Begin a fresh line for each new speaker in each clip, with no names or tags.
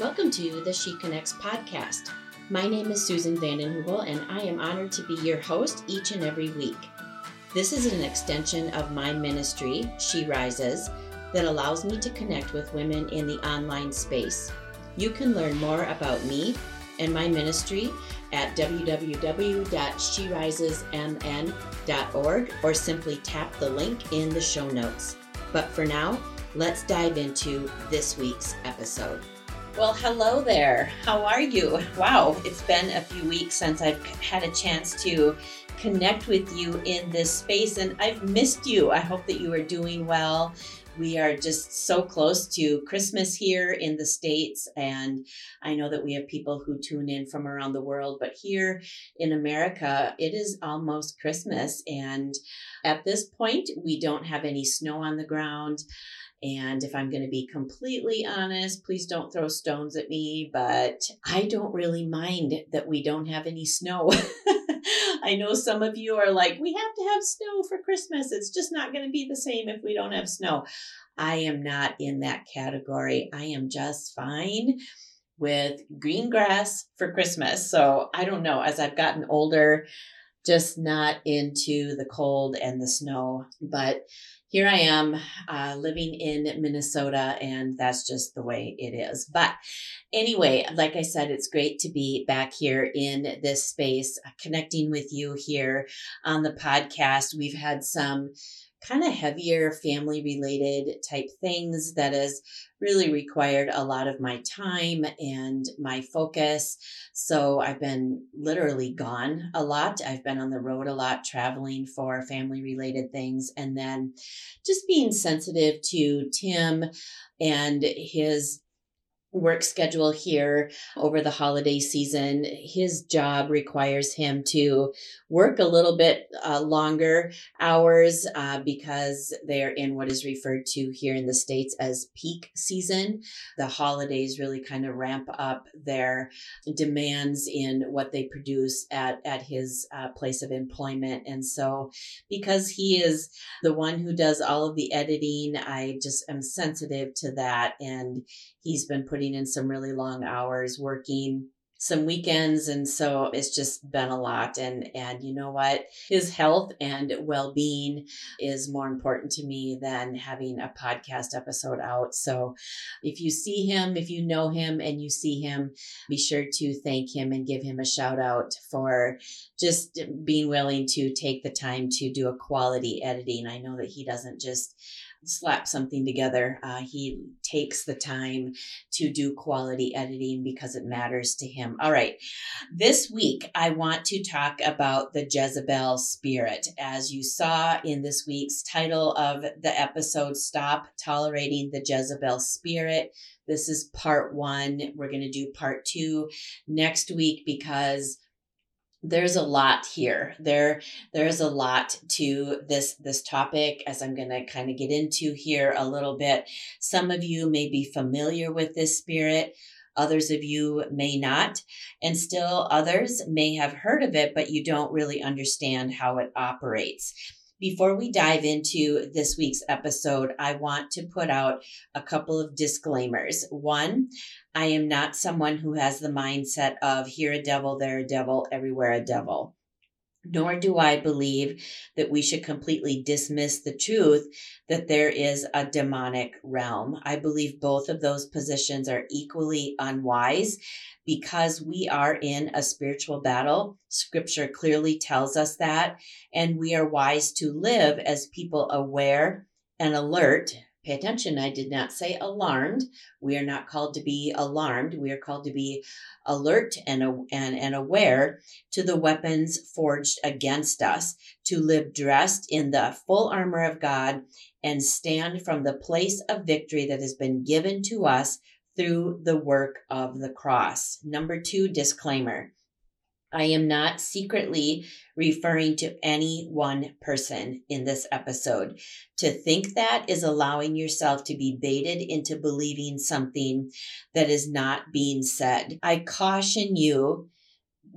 Welcome to the She Connects podcast. My name is Susan Vandenheuvel, and I am honored to be your host each and every week. This is an extension of my ministry, She Rises, that allows me to connect with women in the online space. You can learn more about me and my ministry at www.sherisesmn.org or simply tap the link in the show notes. But for now, let's dive into this week's episode. Well, hello there. How are you? Wow, it's been a few weeks since I've had a chance to connect with you in this space, and I've missed you. I hope that you are doing well. We are just so close to Christmas here in the States, and I know that we have people who tune in from around the world, but here in America, it is almost Christmas. And at this point, we don't have any snow on the ground. And if I'm going to be completely honest, please don't throw stones at me, but I don't really mind that we don't have any snow. I know some of you are like, we have to have snow for Christmas. It's just not going to be the same if we don't have snow. I am not in that category. I am just fine with green grass for Christmas. So I don't know. As I've gotten older, just not into the cold and the snow. But here I am uh, living in Minnesota, and that's just the way it is. But anyway, like I said, it's great to be back here in this space, uh, connecting with you here on the podcast. We've had some kind of heavier family related type things that has really required a lot of my time and my focus. So I've been literally gone a lot. I've been on the road a lot, traveling for family related things, and then just being sensitive to Tim and his work schedule here over the holiday season. His job requires him to work a little bit uh, longer hours uh, because they're in what is referred to here in the States as peak season. The holidays really kind of ramp up their demands in what they produce at, at his uh, place of employment. And so, because he is the one who does all of the editing, I just am sensitive to that. And he's been putting in some really long hours working some weekends and so it's just been a lot and and you know what? His health and well-being is more important to me than having a podcast episode out. So if you see him if you know him and you see him be sure to thank him and give him a shout out for just being willing to take the time to do a quality editing. I know that he doesn't just slap something together. Uh, he takes the time to do quality editing because it matters to him. All right. This week, I want to talk about the Jezebel spirit. As you saw in this week's title of the episode, Stop Tolerating the Jezebel Spirit. This is part one. We're going to do part two next week because there's a lot here. There there's a lot to this this topic as i'm going to kind of get into here a little bit. Some of you may be familiar with this spirit others of you may not and still others may have heard of it but you don't really understand how it operates before we dive into this week's episode, I want to put out a couple of disclaimers. One, I am not someone who has the mindset of here a devil, there a devil, everywhere a devil. Nor do I believe that we should completely dismiss the truth that there is a demonic realm. I believe both of those positions are equally unwise because we are in a spiritual battle. Scripture clearly tells us that, and we are wise to live as people aware and alert. Pay attention, I did not say alarmed. We are not called to be alarmed. We are called to be alert and, and, and aware to the weapons forged against us, to live dressed in the full armor of God and stand from the place of victory that has been given to us through the work of the cross. Number two, disclaimer. I am not secretly referring to any one person in this episode. To think that is allowing yourself to be baited into believing something that is not being said. I caution you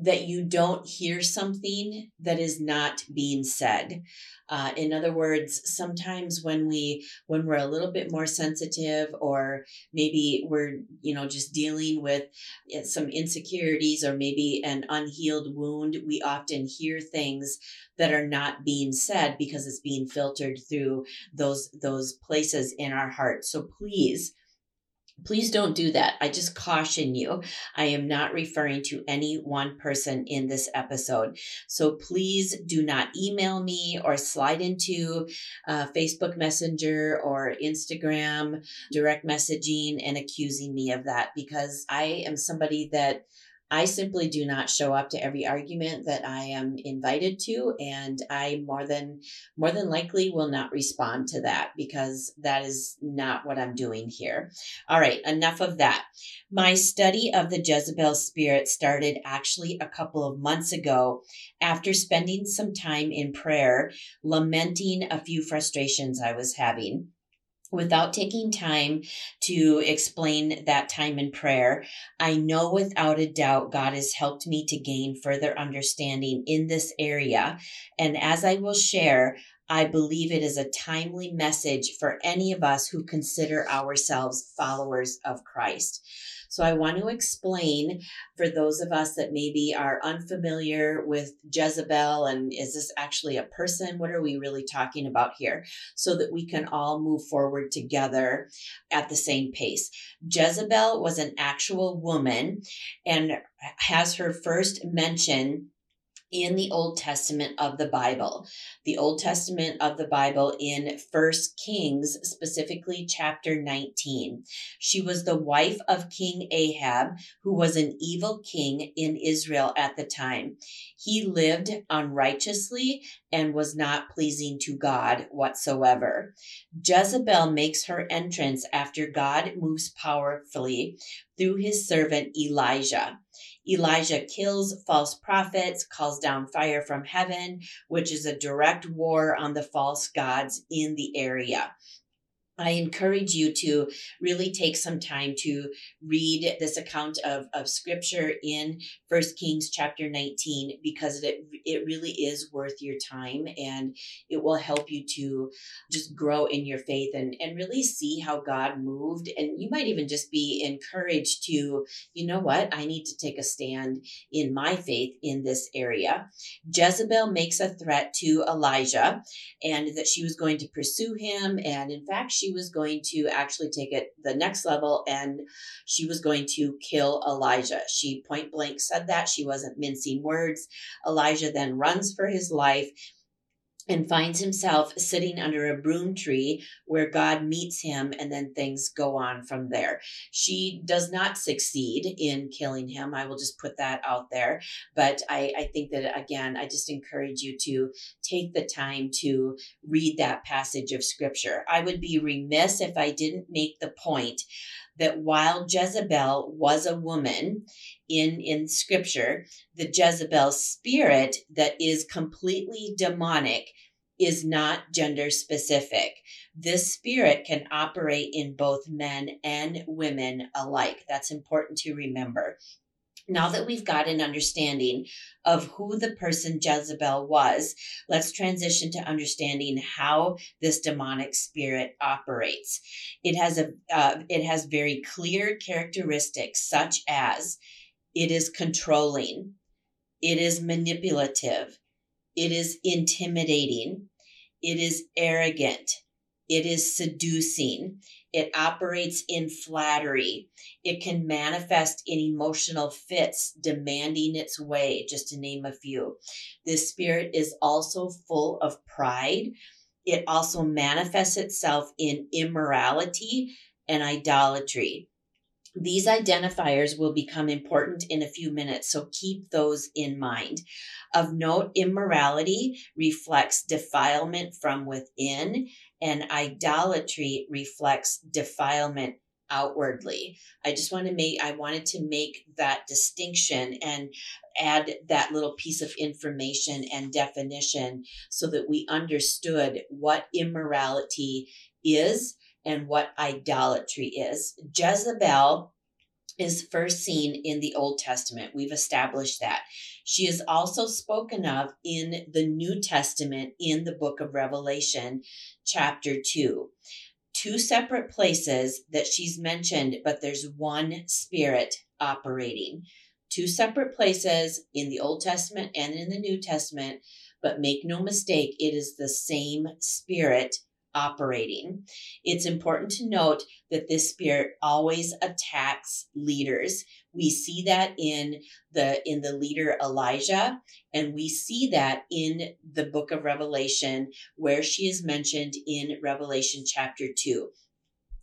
that you don't hear something that is not being said. Uh, in other words, sometimes when we when we're a little bit more sensitive, or maybe we're you know just dealing with eh, some insecurities or maybe an unhealed wound, we often hear things that are not being said because it's being filtered through those those places in our heart. So please Please don't do that. I just caution you. I am not referring to any one person in this episode. So please do not email me or slide into uh, Facebook Messenger or Instagram direct messaging and accusing me of that because I am somebody that I simply do not show up to every argument that I am invited to and I more than more than likely will not respond to that because that is not what I'm doing here. All right, enough of that. My study of the Jezebel spirit started actually a couple of months ago after spending some time in prayer lamenting a few frustrations I was having without taking time to explain that time in prayer, I know without a doubt God has helped me to gain further understanding in this area. And as I will share, I believe it is a timely message for any of us who consider ourselves followers of Christ. So I want to explain for those of us that maybe are unfamiliar with Jezebel and is this actually a person? What are we really talking about here? So that we can all move forward together at the same pace. Jezebel was an actual woman and has her first mention in the Old Testament of the Bible. The Old Testament of the Bible in First Kings, specifically chapter 19. She was the wife of King Ahab, who was an evil king in Israel at the time. He lived unrighteously and was not pleasing to God whatsoever. Jezebel makes her entrance after God moves powerfully through his servant Elijah. Elijah kills false prophets, calls down fire from heaven, which is a direct war on the false gods in the area. I encourage you to really take some time to read this account of, of scripture in First Kings chapter 19 because it it really is worth your time and it will help you to just grow in your faith and, and really see how God moved. And you might even just be encouraged to, you know what, I need to take a stand in my faith in this area. Jezebel makes a threat to Elijah and that she was going to pursue him. And in fact, she was going to actually take it the next level and she was going to kill Elijah. She point blank said that. She wasn't mincing words. Elijah then runs for his life and finds himself sitting under a broom tree where God meets him, and then things go on from there. She does not succeed in killing him. I will just put that out there. But I, I think that, again, I just encourage you to take the time to read that passage of scripture. I would be remiss if I didn't make the point that while Jezebel was a woman in, in scripture, the Jezebel spirit that is completely demonic is not gender specific. This spirit can operate in both men and women alike. That's important to remember. Now that we've got an understanding of who the person Jezebel was, let's transition to understanding how this demonic spirit operates. It has a uh, it has very clear characteristics such as it is controlling, it is manipulative, it is intimidating, it is arrogant, it is seducing, it operates in flattery. It can manifest in emotional fits, demanding its way, just to name a few. This spirit is also full of pride. It also manifests itself in immorality and idolatry. These identifiers will become important in a few minutes, so keep those in mind. Of note, immorality reflects defilement from within, and idolatry reflects defilement outwardly. I just want to make I wanted to make that distinction and add that little piece of information and definition so that we understood what immorality is and what idolatry is. Jezebel is first seen in the Old Testament. We've established that. She is also spoken of in the New Testament in the book of Revelation, chapter 2. Two separate places that she's mentioned, but there's one spirit operating. Two separate places in the Old Testament and in the New Testament, but make no mistake, it is the same spirit operating. It's important to note that this spirit always attacks leaders. We see that in the in the leader Elijah and we see that in the book of Revelation where she is mentioned in Revelation chapter 2.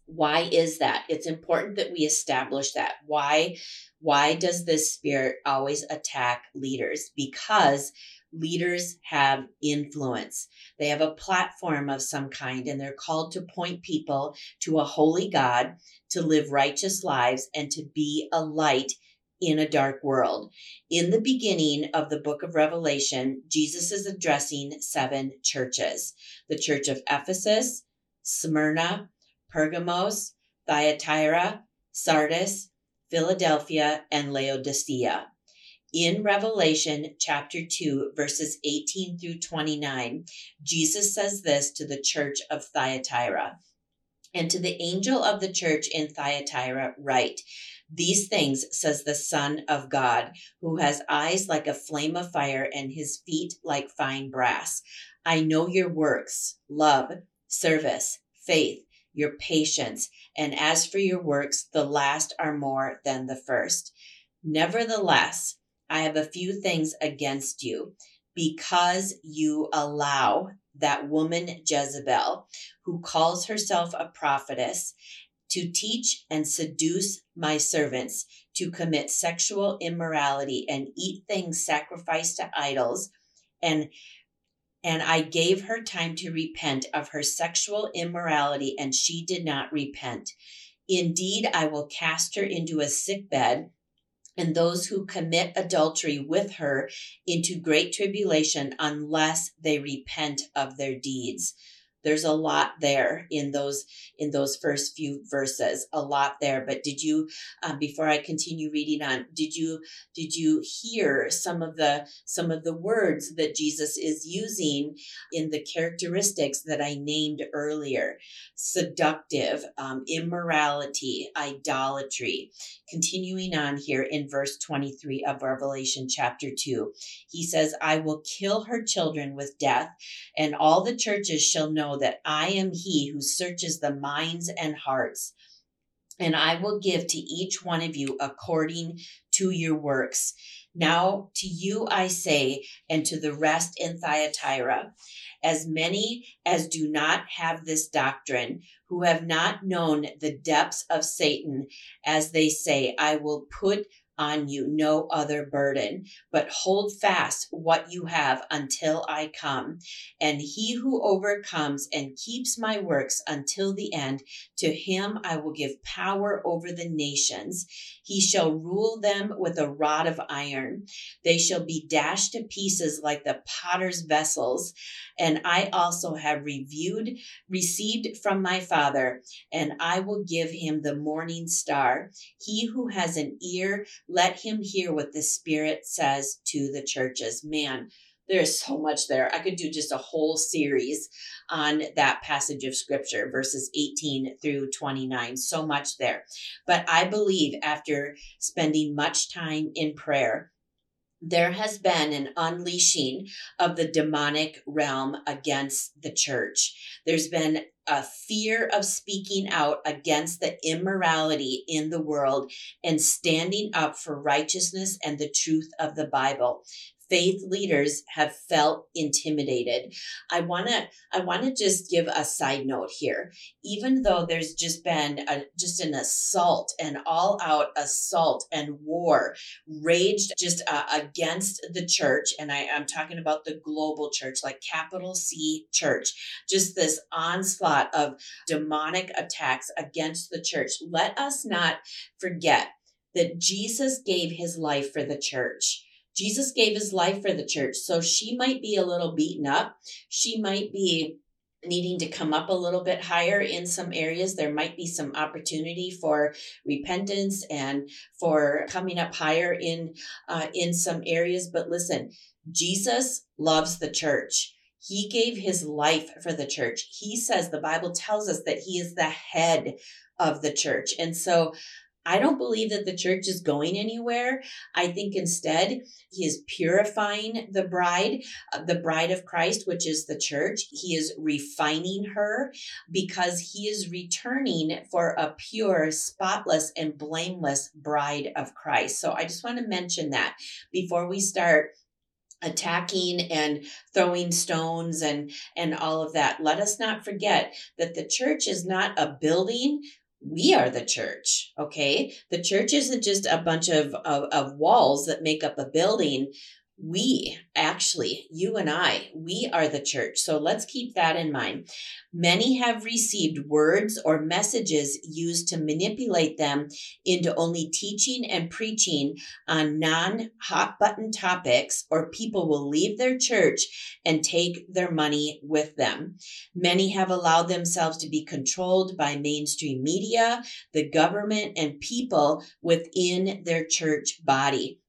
Why is that? It's important that we establish that. Why why does this spirit always attack leaders? Because leaders have influence. They have a platform of some kind, and they're called to point people to a holy God, to live righteous lives, and to be a light in a dark world. In the beginning of the book of Revelation, Jesus is addressing seven churches the church of Ephesus, Smyrna, Pergamos, Thyatira, Sardis, Philadelphia, and Laodicea in Revelation chapter 2, verses 18 through 29, Jesus says this to the church of Thyatira. And to the angel of the church in Thyatira, write, These things says the Son of God, who has eyes like a flame of fire and his feet like fine brass. I know your works, love, service, faith, your patience, and as for your works, the last are more than the first. Nevertheless, I have a few things against you because you allow that woman Jezebel, who calls herself a prophetess, to teach and seduce my servants to commit sexual immorality and eat things sacrificed to idols and and I gave her time to repent of her sexual immorality and she did not repent. Indeed, I will cast her into a sick bed and those who commit adultery with her into great tribulation unless they repent of their deeds there's a lot there in those in those first few verses a lot there. But did you um, before i continue reading on did you did you hear some of the some of the words that jesus is using in the characteristics that i named earlier? Seductive um, immorality idolatry. Continuing on here in verse 23 of revelation chapter 2 he says i will kill her children with death and all the churches shall know know that I am he who searches the minds and hearts, and I will give to each one of you according to your works. Now to you I say, and to the rest in Thyatira, as many as do not have this doctrine, who have not known the depths of Satan, as they say, I will put on you no other burden, but hold fast what you have until I come. And he who overcomes and keeps my works until the end, to him I will give power over the nations. He shall rule them with a rod of iron. They shall be dashed to pieces like the potter's vessels. And I also have reviewed, received from my Father, and I will give him the morning star. He who has an ear, let him hear what the Spirit says to the churches. Man, there's so much there. I could do just a whole series on that passage of scripture, verses 18 through 29. So much there. But I believe after spending much time in prayer, there has been an unleashing of the demonic realm against the church. There's been a fear of speaking out against the immorality in the world and standing up for righteousness and the truth of the Bible faith leaders have felt intimidated. I want to I want to just give a side note here. Even though there's just been a, just an assault an all out assault and war raged just uh, against the church and I I'm talking about the global church like capital C church. Just this onslaught of demonic attacks against the church. Let us not forget that Jesus gave his life for the church. Jesus gave his life for the church. So she might be a little beaten up. She might be needing to come up a little bit higher in some areas. There might be some opportunity for repentance and for coming up higher in uh, in some areas. But listen, Jesus loves the church. He gave his life for the church. He says the Bible tells us that he is the head of the church. And so I don't believe that the church is going anywhere. I think instead he is purifying the bride, uh, the bride of Christ, which is the church. He is refining her because he is returning for a pure, spotless, and blameless bride of Christ. So I just want to mention that before we start attacking and throwing stones and and all of that let us not forget that the church is not a building we are the church okay? The church isn't just a bunch of, of, of walls that make up a building we actually, you and I, we are the church. So let's keep that in mind. Many have received words or messages used to manipulate them into only teaching and preaching on non hot button topics, or people will leave their church and take their money with them. Many have allowed themselves to be controlled by mainstream media, the government, and people within their church body.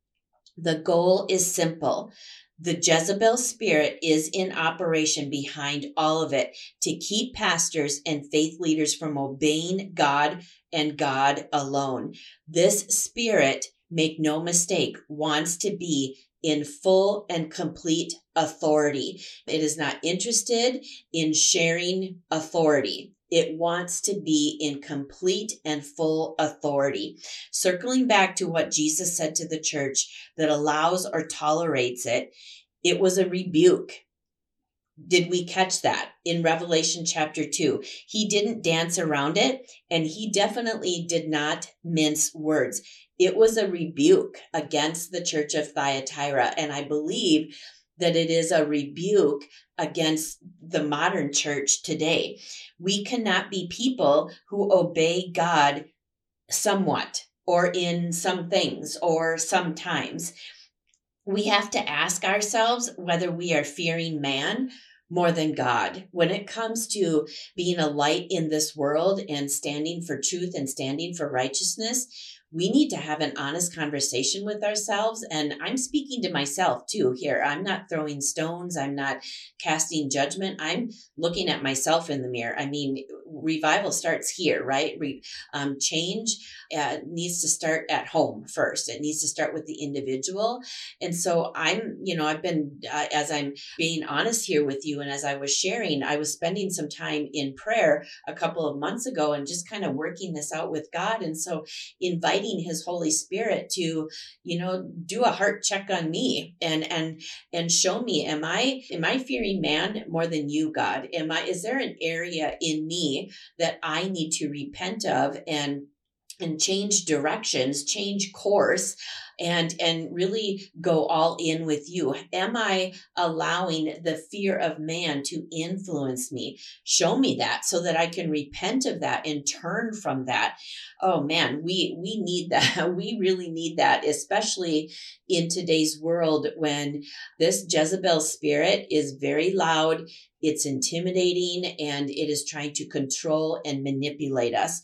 The goal is simple. The Jezebel spirit is in operation behind all of it to keep pastors and faith leaders from obeying God and God alone. This spirit, make no mistake, wants to be in full and complete authority. It is not interested in sharing authority. It wants to be in complete and full authority. Circling back to what Jesus said to the church that allows or tolerates it, it was a rebuke. Did we catch that in Revelation chapter 2? He didn't dance around it, and he definitely did not mince words. It was a rebuke against the church of Thyatira, and I believe that it is a rebuke against the modern church today. We cannot be people who obey God somewhat or in some things or sometimes. We have to ask ourselves whether we are fearing man more than God. When it comes to being a light in this world and standing for truth and standing for righteousness, we need to have an honest conversation with ourselves. And I'm speaking to myself too here. I'm not throwing stones, I'm not casting judgment. I'm looking at myself in the mirror. I mean, revival starts here, right? Re, um, change uh, needs to start at home first. It needs to start with the individual. And so I'm, you know, I've been, uh, as I'm being honest here with you, and as I was sharing, I was spending some time in prayer a couple of months ago and just kind of working this out with God. And so inviting His Holy Spirit to, you know, do a heart check on me and and and show me, am I am I fearing man more than you, God? Am I is there an area in me that I need to repent of and and change directions, change course and and really go all in with you. Am i allowing the fear of man to influence me? Show me that so that i can repent of that and turn from that. Oh man we we need that. We really need that especially in today's world when this jezebel spirit is very loud it's intimidating and it is trying to control and manipulate us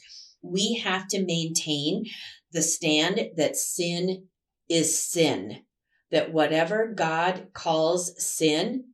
we have to maintain the stand that sin is sin. That whatever God calls sin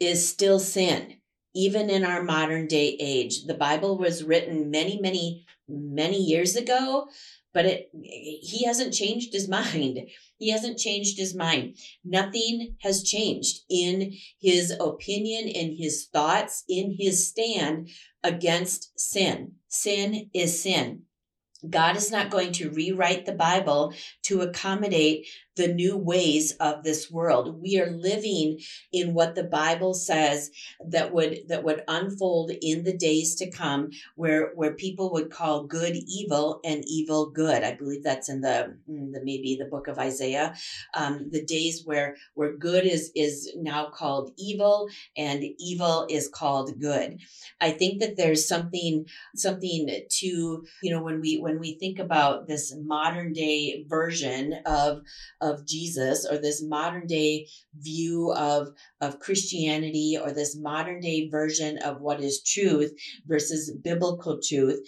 is still sin, even in our modern day age. The Bible was written many, many, many years ago, but it he hasn't changed his mind. He hasn't changed his mind. Nothing has changed in his opinion, in his thoughts, in his stand against sin. Sin is sin. God is not going to rewrite the Bible to accommodate the new ways of this world. We are living in what the Bible says that would that would unfold in the days to come where where people would call good evil and evil good. I believe that's in the, the maybe the book of Isaiah. Um, the days where where good is is now called evil and evil is called good. I think that there's something something to you know when we when we think about this modern day version of of Jesus or this modern day view of, of Christianity or this modern day version of what is truth versus biblical truth,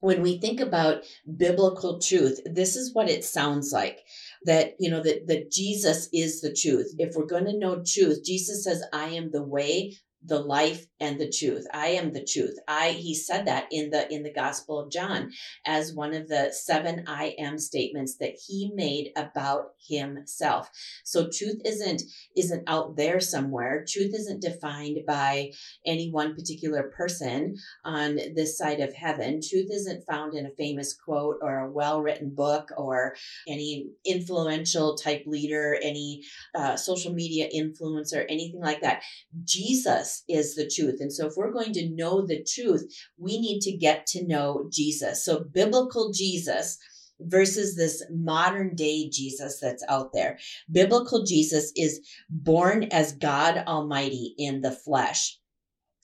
when we think about biblical truth, this is what it sounds like that you know that that Jesus is the truth. If we're going to know truth, Jesus says, "I am the way, the life and the truth. I am the truth. I he said that in the in the gospel of john as one of the seven i am statements that he made about himself. So truth isn't isn't out there somewhere. Truth isn't defined by any one particular person on this side of heaven. Truth isn't found in a famous quote or a well-written book or any influential type leader any uh, social media influencer anything like that. Jesus Is the truth. And so, if we're going to know the truth, we need to get to know Jesus. So, biblical Jesus versus this modern day Jesus that's out there. Biblical Jesus is born as God Almighty in the flesh.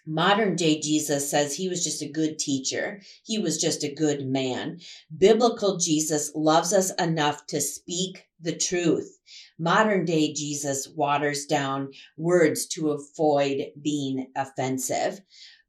Modern day Jesus says he was just a good teacher. He was just a good man. Biblical Jesus loves us enough to speak the truth. Modern day Jesus waters down words to avoid being offensive.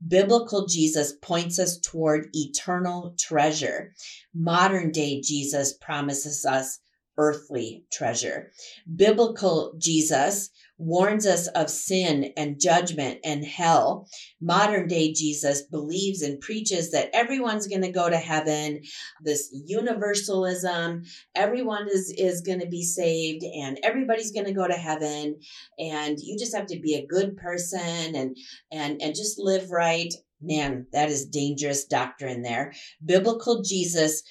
Biblical Jesus points us toward eternal treasure. Modern day Jesus promises us earthly treasure. Biblical Jesus warns us of sin and judgment and hell. Modern day Jesus believes and preaches that everyone's going to go to heaven, this universalism, everyone is, is going to be saved and everybody's going to go to heaven. And you just have to be a good person and, and, and just live right. Man, that is dangerous doctrine there. Biblical Jesus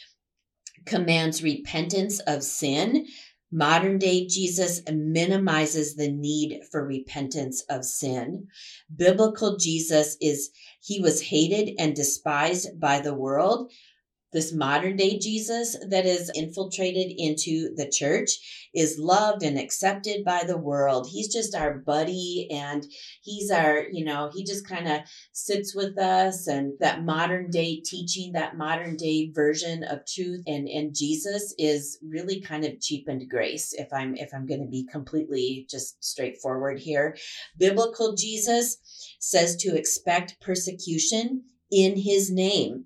commands repentance of sin Modern day Jesus minimizes the need for repentance of sin. Biblical Jesus is, he was hated and despised by the world, this modern day Jesus that is infiltrated into the church is loved and accepted by the world. He's just our buddy and he's our, you know, he just kind of sits with us and that modern day teaching, that modern day version of truth and and Jesus is really kind of cheapened grace if I'm if I'm going to be completely just straightforward here. Biblical Jesus says to expect persecution in his name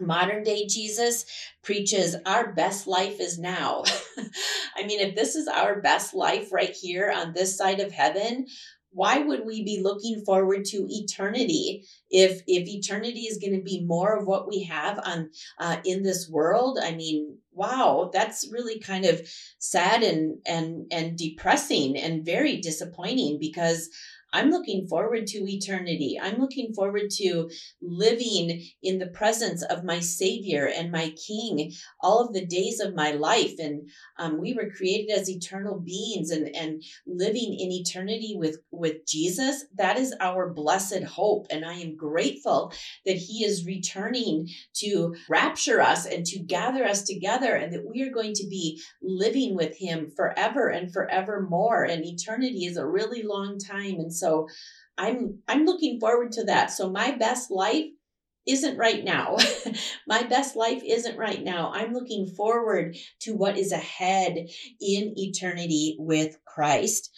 modern day Jesus preaches our best life is now. I mean, if this is our best life right here on this side of heaven, why would we be looking forward to eternity if if eternity is going to be more of what we have on uh, in this world i mean wow that's really kind of sad and and and depressing and very disappointing because I'm looking forward to eternity. I'm looking forward to living in the presence of my Savior and my King all of the days of my life. And um, we were created as eternal beings and, and living in eternity with, with Jesus. That is our blessed hope. And I am grateful that He is returning to rapture us and to gather us together and that we are going to be living with Him forever and forevermore. And eternity is a really long time. And so so I'm I'm looking forward to that. So my best life isn't right now. my best life isn't right now. I'm looking forward to what is ahead in eternity with Christ.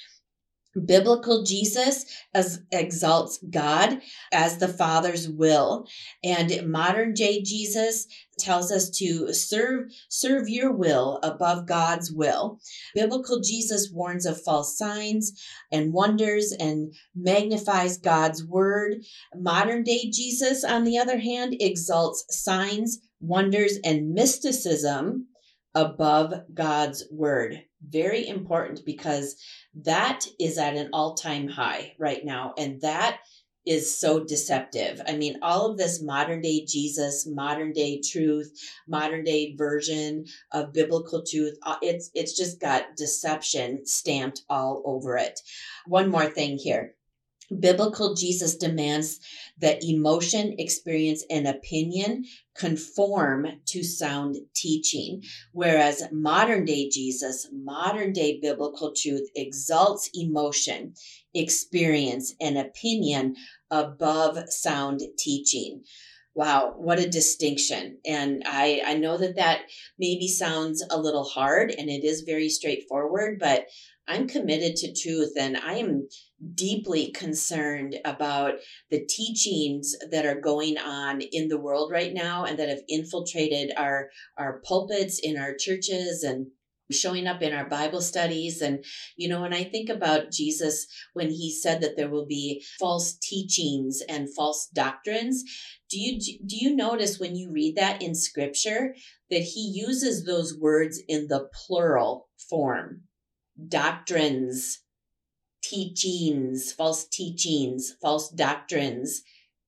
Biblical Jesus as exalts God as the Father's will, and modern day Jesus tells us to serve serve your will above God's will. Biblical Jesus warns of false signs and wonders and magnifies God's word. Modern day Jesus on the other hand exalts signs, wonders and mysticism above God's word. Very important because that is at an all time high right now. And that is so deceptive. I mean, all of this modern day Jesus, modern day truth, modern day version of biblical truth, uh, it's it's just got deception stamped all over it. One more thing here. Biblical Jesus demands that emotion, experience, and opinion conform to sound teaching, whereas modern day Jesus, modern day biblical truth exalts emotion, experience, and opinion above sound teaching. Wow, what a distinction. And I, I know that that maybe sounds a little hard and it is very straightforward, but I'm committed to truth and I am deeply concerned about the teachings that are going on in the world right now and that have infiltrated our our pulpits in our churches and showing up in our Bible studies. And, you know, when I think about Jesus, when he said that there will be false teachings and false doctrines, do you do you notice when you read that in scripture that he uses those words in the plural form doctrines teachings false teachings false doctrines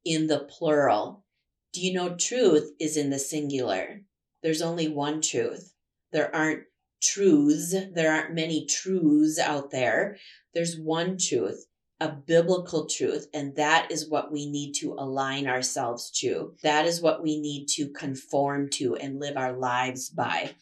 in the plural do you know truth is in the singular there's only one truth there aren't truths there aren't many truths out there there's one truth a biblical truth. And that is what we need to align ourselves to. That is what we need to conform to and live our lives by.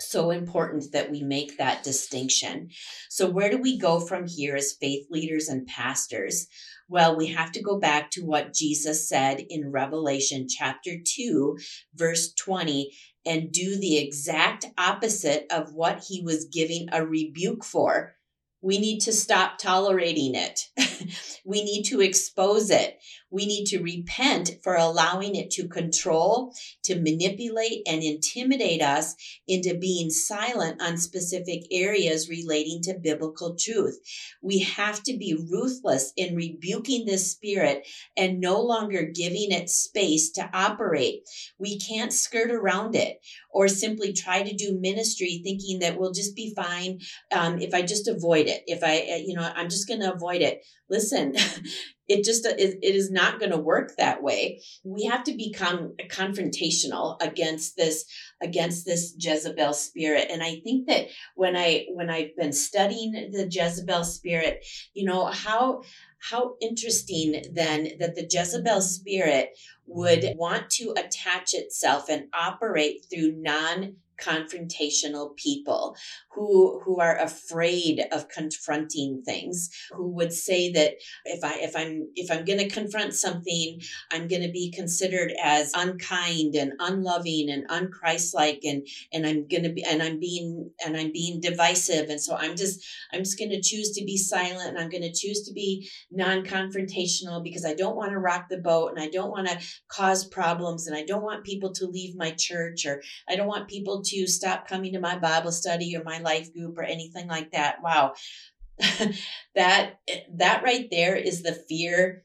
So important that we make that distinction. So, where do we go from here as faith leaders and pastors? Well, we have to go back to what Jesus said in Revelation chapter 2, verse 20, and do the exact opposite of what he was giving a rebuke for we need to stop tolerating it. we need to expose it. We need to repent for allowing it to control, to manipulate, and intimidate us into being silent on specific areas relating to biblical truth. We have to be ruthless in rebuking this spirit and no longer giving it space to operate. We can't skirt around it or simply try to do ministry thinking that we'll just be fine um, if I just avoid it. If I, uh, you know, I'm just going to avoid it. Listen, it just it is not going to work that way. We have to become confrontational against this against this jezebel spirit. And i think that when i when i've been studying the jezebel spirit you know how how interesting then that the Jezebel spirit would want to attach itself and operate through non confrontational people who who are afraid of confronting things who would say that if i if i'm if i'm going to confront something i'm going to be considered as unkind and unloving and unchristlike and and i'm going to be and i'm being and i'm being divisive. And so i'm just i'm just going to choose to be silent and i'm going to choose to be non-confrontational because i don't want to rock the boat and i don't want to cause problems and i don't want people to leave my church or i don't want people to stop coming to my bible study or my life group or anything like that. Wow. that that right there is the fear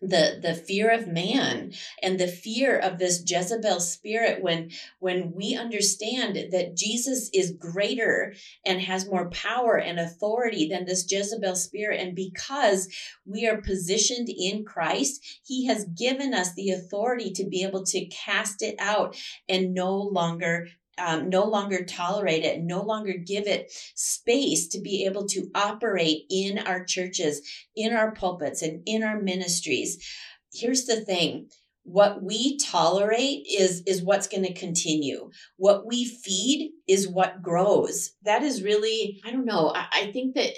the the fear of man and the fear of this Jezebel spirit when when we understand that Jesus is greater and has more power and authority than this Jezebel spirit and because we are positioned in Christ he has given us the authority to be able to cast it out and no longer um, no longer tolerate it, no longer give it space to be able to operate in our churches, in our pulpits, and in our ministries. Here's the thing. What we tolerate is is what's going to continue. What we feed is what grows. That is really i don't know I, I think that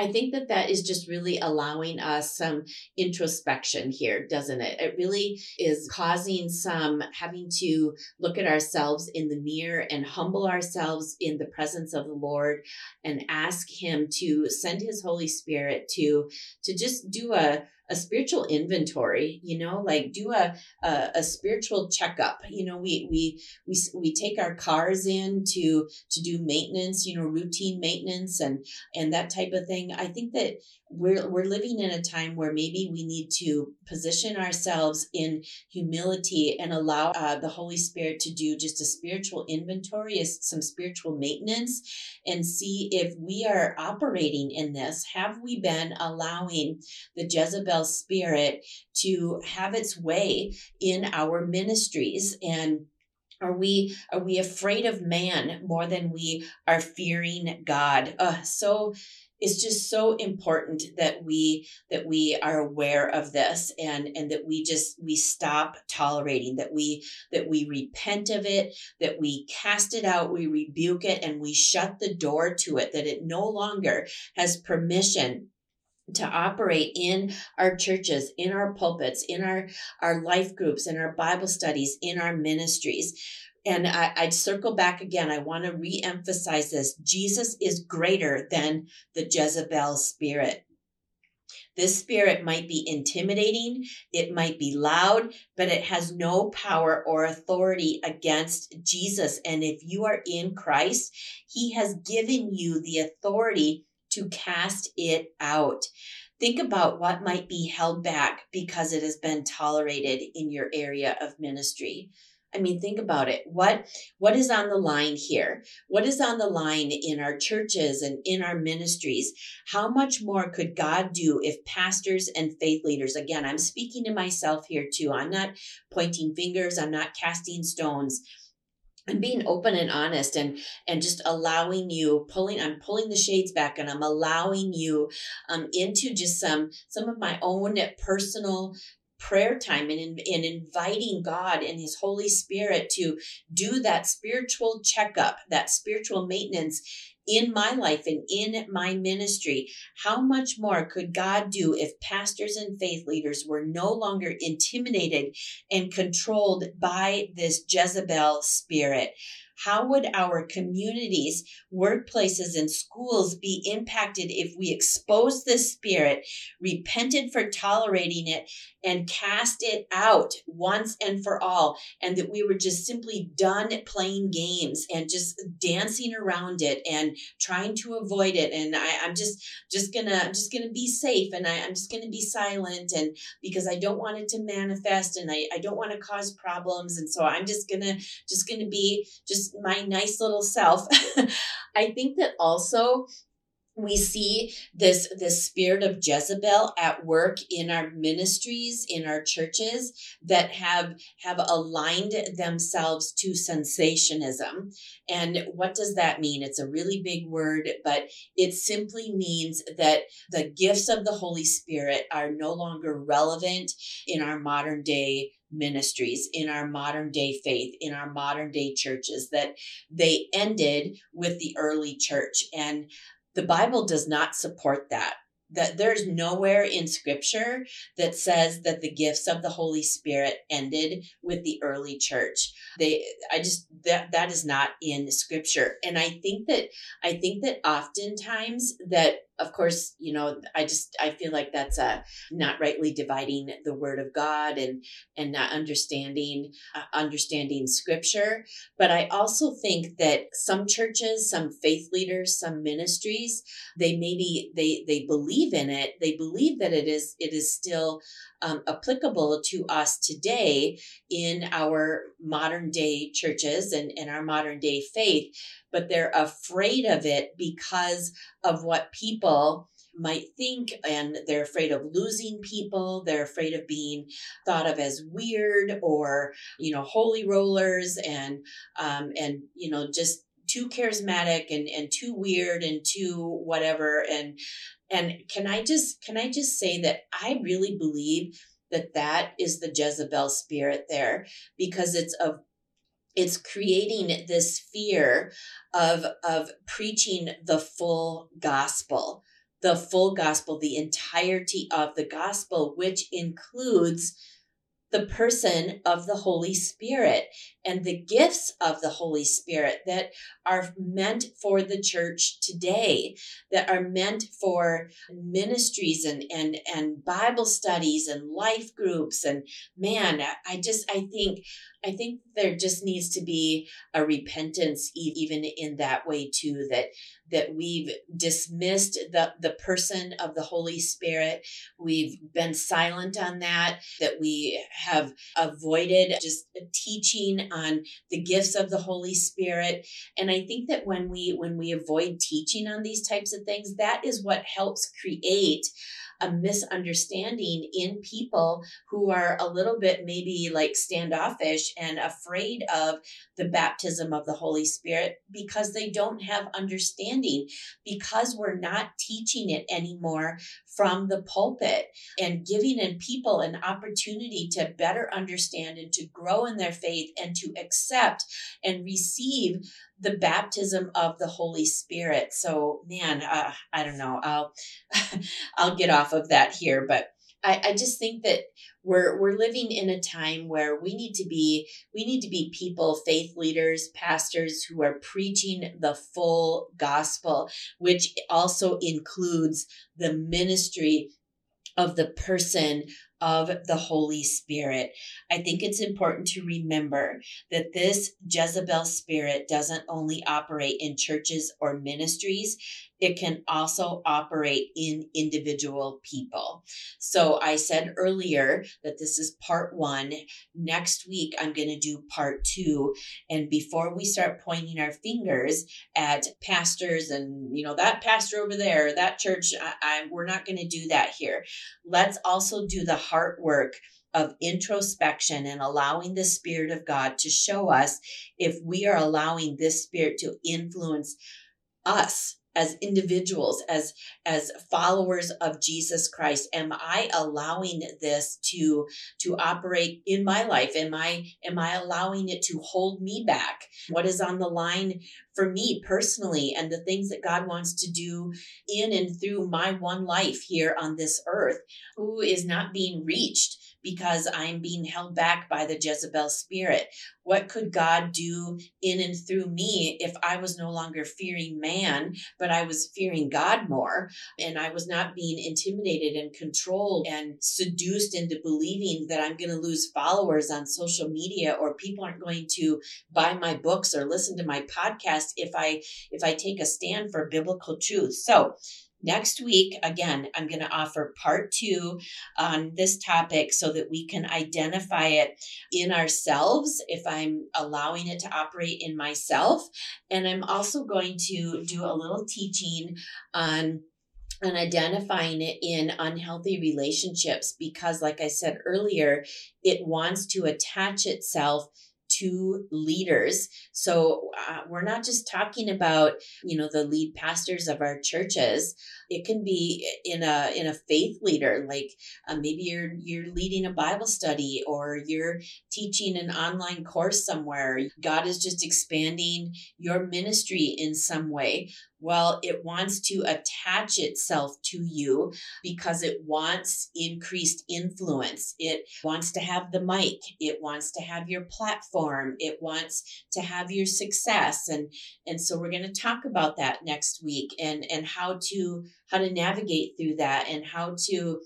I think that that is just really allowing us some introspection here, doesn't it? It really is causing some having to look at ourselves in the mirror and humble ourselves in the presence of the Lord and ask him to send his Holy Spirit to to just do a a spiritual inventory you know like do a, a, a spiritual checkup. You know we we we we take our cars in to to do maintenance you know routine maintenance and and that type of thing. I think that we're we're living in a time where maybe we need to position ourselves in humility and allow uh, the holy spirit to do just a spiritual inventory some spiritual maintenance and see if we are operating in this. Have we been allowing the jezebel spirit to have its way in our ministries and are we are we afraid of man more than we are fearing God? Uh, so it's just so important that we that we are aware of this and and that we just we stop tolerating that we that we repent of it that we cast it out we rebuke it and we shut the door to it that it no longer has permission to operate in our churches, in our pulpits, in our, our life groups, in our Bible studies, in our ministries. And I, I'd circle back again. I want to re emphasize this Jesus is greater than the Jezebel spirit. This spirit might be intimidating, it might be loud, but it has no power or authority against Jesus. And if you are in Christ, He has given you the authority to cast it out. Think about what might be held back because it has been tolerated in your area of ministry. I mean, think about it. What what is on the line here? What is on the line in our churches and in our ministries? How much more could God do if pastors and faith leaders, again, I'm speaking to myself here too. I'm not pointing fingers, I'm not casting stones. I'm being open and honest and and just allowing you pulling I'm pulling the shades back and I'm allowing you um into just some some of my own personal prayer time and, in, inviting God and His Holy Spirit to do that spiritual checkup, that spiritual maintenance in my life and in my ministry. How much more could God do if pastors and faith leaders were no longer intimidated and controlled by this Jezebel spirit? How would our communities, workplaces, and schools be impacted if we exposed this spirit, repented for tolerating it, and cast it out once and for all? And that we were just simply done playing games and just dancing around it and trying to avoid it. And I, am just just gonna I'm just gonna be safe and I, I'm just gonna be silent and because I don't want it to manifest and I, I don't want to cause problems. And so I'm just gonna just gonna be just my nice little self. I think that also we see this this spirit of Jezebel at work in our ministries in our churches that have have aligned themselves to cessationism and what does that mean it's a really big word but it simply means that the gifts of the holy spirit are no longer relevant in our modern day ministries in our modern day faith, in our modern day churches, that they ended with the early church. And the Bible does not support that that there's nowhere in scripture that says that the gifts of the holy spirit ended with the early church they i just that that is not in scripture and i think that i think that oftentimes that of course you know i just i feel like that's a not rightly dividing the word of god and and not understanding uh, understanding scripture. But i also think that some churches some faith leaders some ministries they maybe they they believe in it. They believe that it is it is still um, applicable to us today in our modern day churches and, and our modern day faith, but they're afraid of it because of what people might think and they're afraid of losing people they're afraid of being thought of as weird or you know holy rollers and um and you know just too charismatic and and too weird and too whatever and and can i just can i just say that i really believe that that is the jezebel spirit there because it's of it's creating this fear of of preaching the full gospel the full gospel the entirety of the gospel which includes the person of the Holy Spirit and the gifts of the Holy Spirit that are meant for the church today, that are meant for ministries and, and, and Bible studies and life groups. And man, I just, I think, I think there just needs to be a repentance even in that way too, that that we've dismissed the, the person of the Holy Spirit. We've been silent on that, that we have avoided just teaching on the gifts of the Holy Spirit. And I think that when we when we avoid teaching on these types of things, that is what helps create a misunderstanding in people who are a little bit maybe like standoffish and afraid of the baptism of the Holy Spirit because they don't have understanding, because we're not teaching it anymore from the pulpit and giving in people an opportunity to better understand and to grow in their faith and to accept and receive the baptism of the Holy Spirit. So, man, uh, I don't know. I'll I'll get off of that here, but I, I just think that we're we're living in a time where we need to be we need to be people faith leaders pastors who are preaching the full gospel which also includes the ministry of the person of the Holy Spirit. I think it's important to remember that this Jezebel spirit doesn't only operate in churches or ministries, it can also operate in individual people. So I said earlier that this is part one. Next week, I'm going to do part two. And before we start pointing our fingers at pastors and, you know, that pastor over there, that church, I, I we're not going to do that here. Let's also do the heart work of introspection and allowing the Spirit of God to show us if we are allowing this Spirit to influence us as individuals as as followers of Jesus Christ am I allowing this to to operate in my life? Am I am I allowing it to hold me back? What is on the line for me personally and the things that God wants to do in and through my one life here on this earth who is not being reached because I'm being held back by the Jezebel spirit? What could God do in and through me if I was no longer fearing man, but I was fearing God more? And I was not being intimidated and controlled and seduced into believing that I'm going to lose followers on social media or people aren't going to buy my books or listen to my podcast if I if I take a stand for biblical truth. So Next week, again, I'm going to offer part two on this topic so that we can identify it in ourselves if I'm allowing it to operate in myself. And I'm also going to do a little teaching on on identifying it in unhealthy relationships because like i said earlier it wants to attach itself to leaders. So uh, we're not just talking about, you know, the lead pastors of our churches. It can be in a in a faith leader, like uh, maybe you're you're leading a Bible study or you're teaching an online course somewhere. God is just expanding your ministry in some way. Well, it wants to attach itself to you because it wants increased influence. It wants to have the mic. It wants to have your platform. It wants to have your success. And, and so we're going to talk about that next week and, and how to, how to navigate through that and how to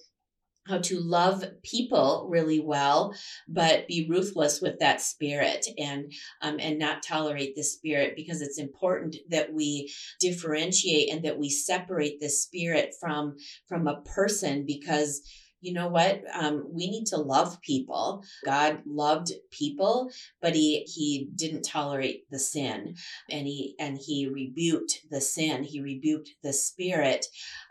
how to love people really well but be ruthless with that spirit and um, and not tolerate the spirit because it's important that we differentiate and that we separate the spirit from from a person because you know what? Um, we need to love people. God loved people but he he didn't tolerate the sin. And he and he rebuked the sin. He rebuked the spirit.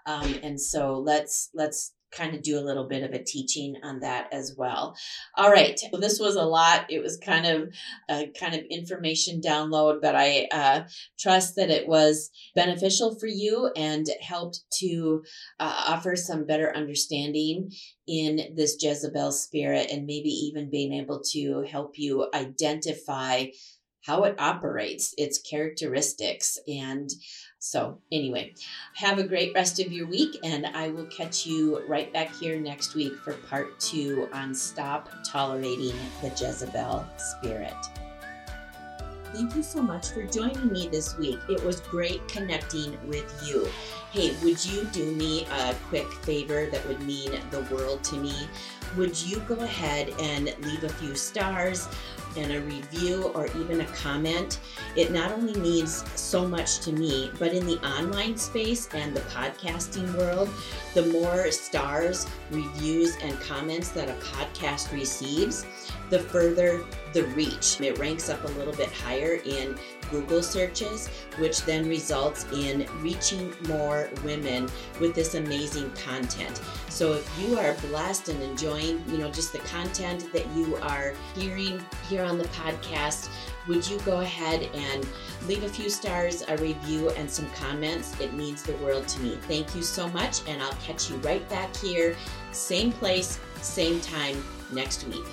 Um, and so let's let's kind of do a little bit of a teaching on that as well. All right, this was a lot. It was kind of a kind of information download, but I uh, trust that it was beneficial for you and helped to uh, offer some better understanding in this Jezebel spirit and maybe even being able to help you identify how it operates, its characteristics, and so, anyway, have a great rest of your week, and I will catch you right back here next week for part two on Stop Tolerating the Jezebel Spirit. Thank you so much for joining me this week. It was great connecting with you. Hey, would you do me a quick favor that would mean the world to me? Would you go ahead and leave a few stars? And a review or even a comment, it not only means so much to me, but in the online space and the podcasting world, the more stars, reviews, and comments that a podcast receives, the further the reach. It ranks up a little bit higher in Google searches, which then results in reaching more women with this amazing content. So if you are blessed and enjoying, you know, just the content that you are hearing here on the podcast, would you go ahead and leave a few stars, a review, and some comments? It means the world to me. Thank you so much, and I'll catch you right back here, same place, same time next week.